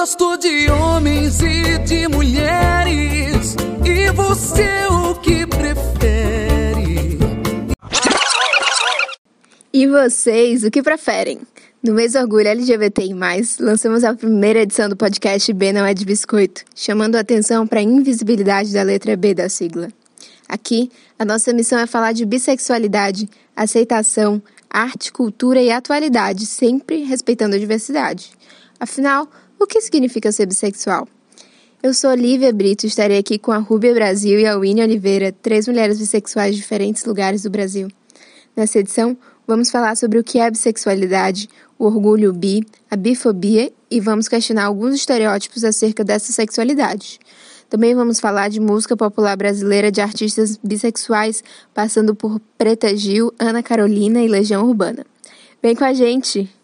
gosto de homens e de mulheres. E você o que prefere? E vocês, o que preferem? No mês Orgulho LGBTI+, lançamos a primeira edição do podcast B não é de biscoito, chamando a atenção para a invisibilidade da letra B da sigla. Aqui, a nossa missão é falar de bissexualidade, aceitação, arte, cultura e atualidade, sempre respeitando a diversidade. Afinal, o que significa ser bissexual? Eu sou Olivia Brito e estarei aqui com a Rúbia Brasil e a Winnie Oliveira, três mulheres bissexuais de diferentes lugares do Brasil. Nessa edição, vamos falar sobre o que é bissexualidade, o orgulho bi, a bifobia e vamos questionar alguns estereótipos acerca dessa sexualidade. Também vamos falar de música popular brasileira de artistas bissexuais, passando por Preta Gil, Ana Carolina e Legião Urbana. Vem com a gente!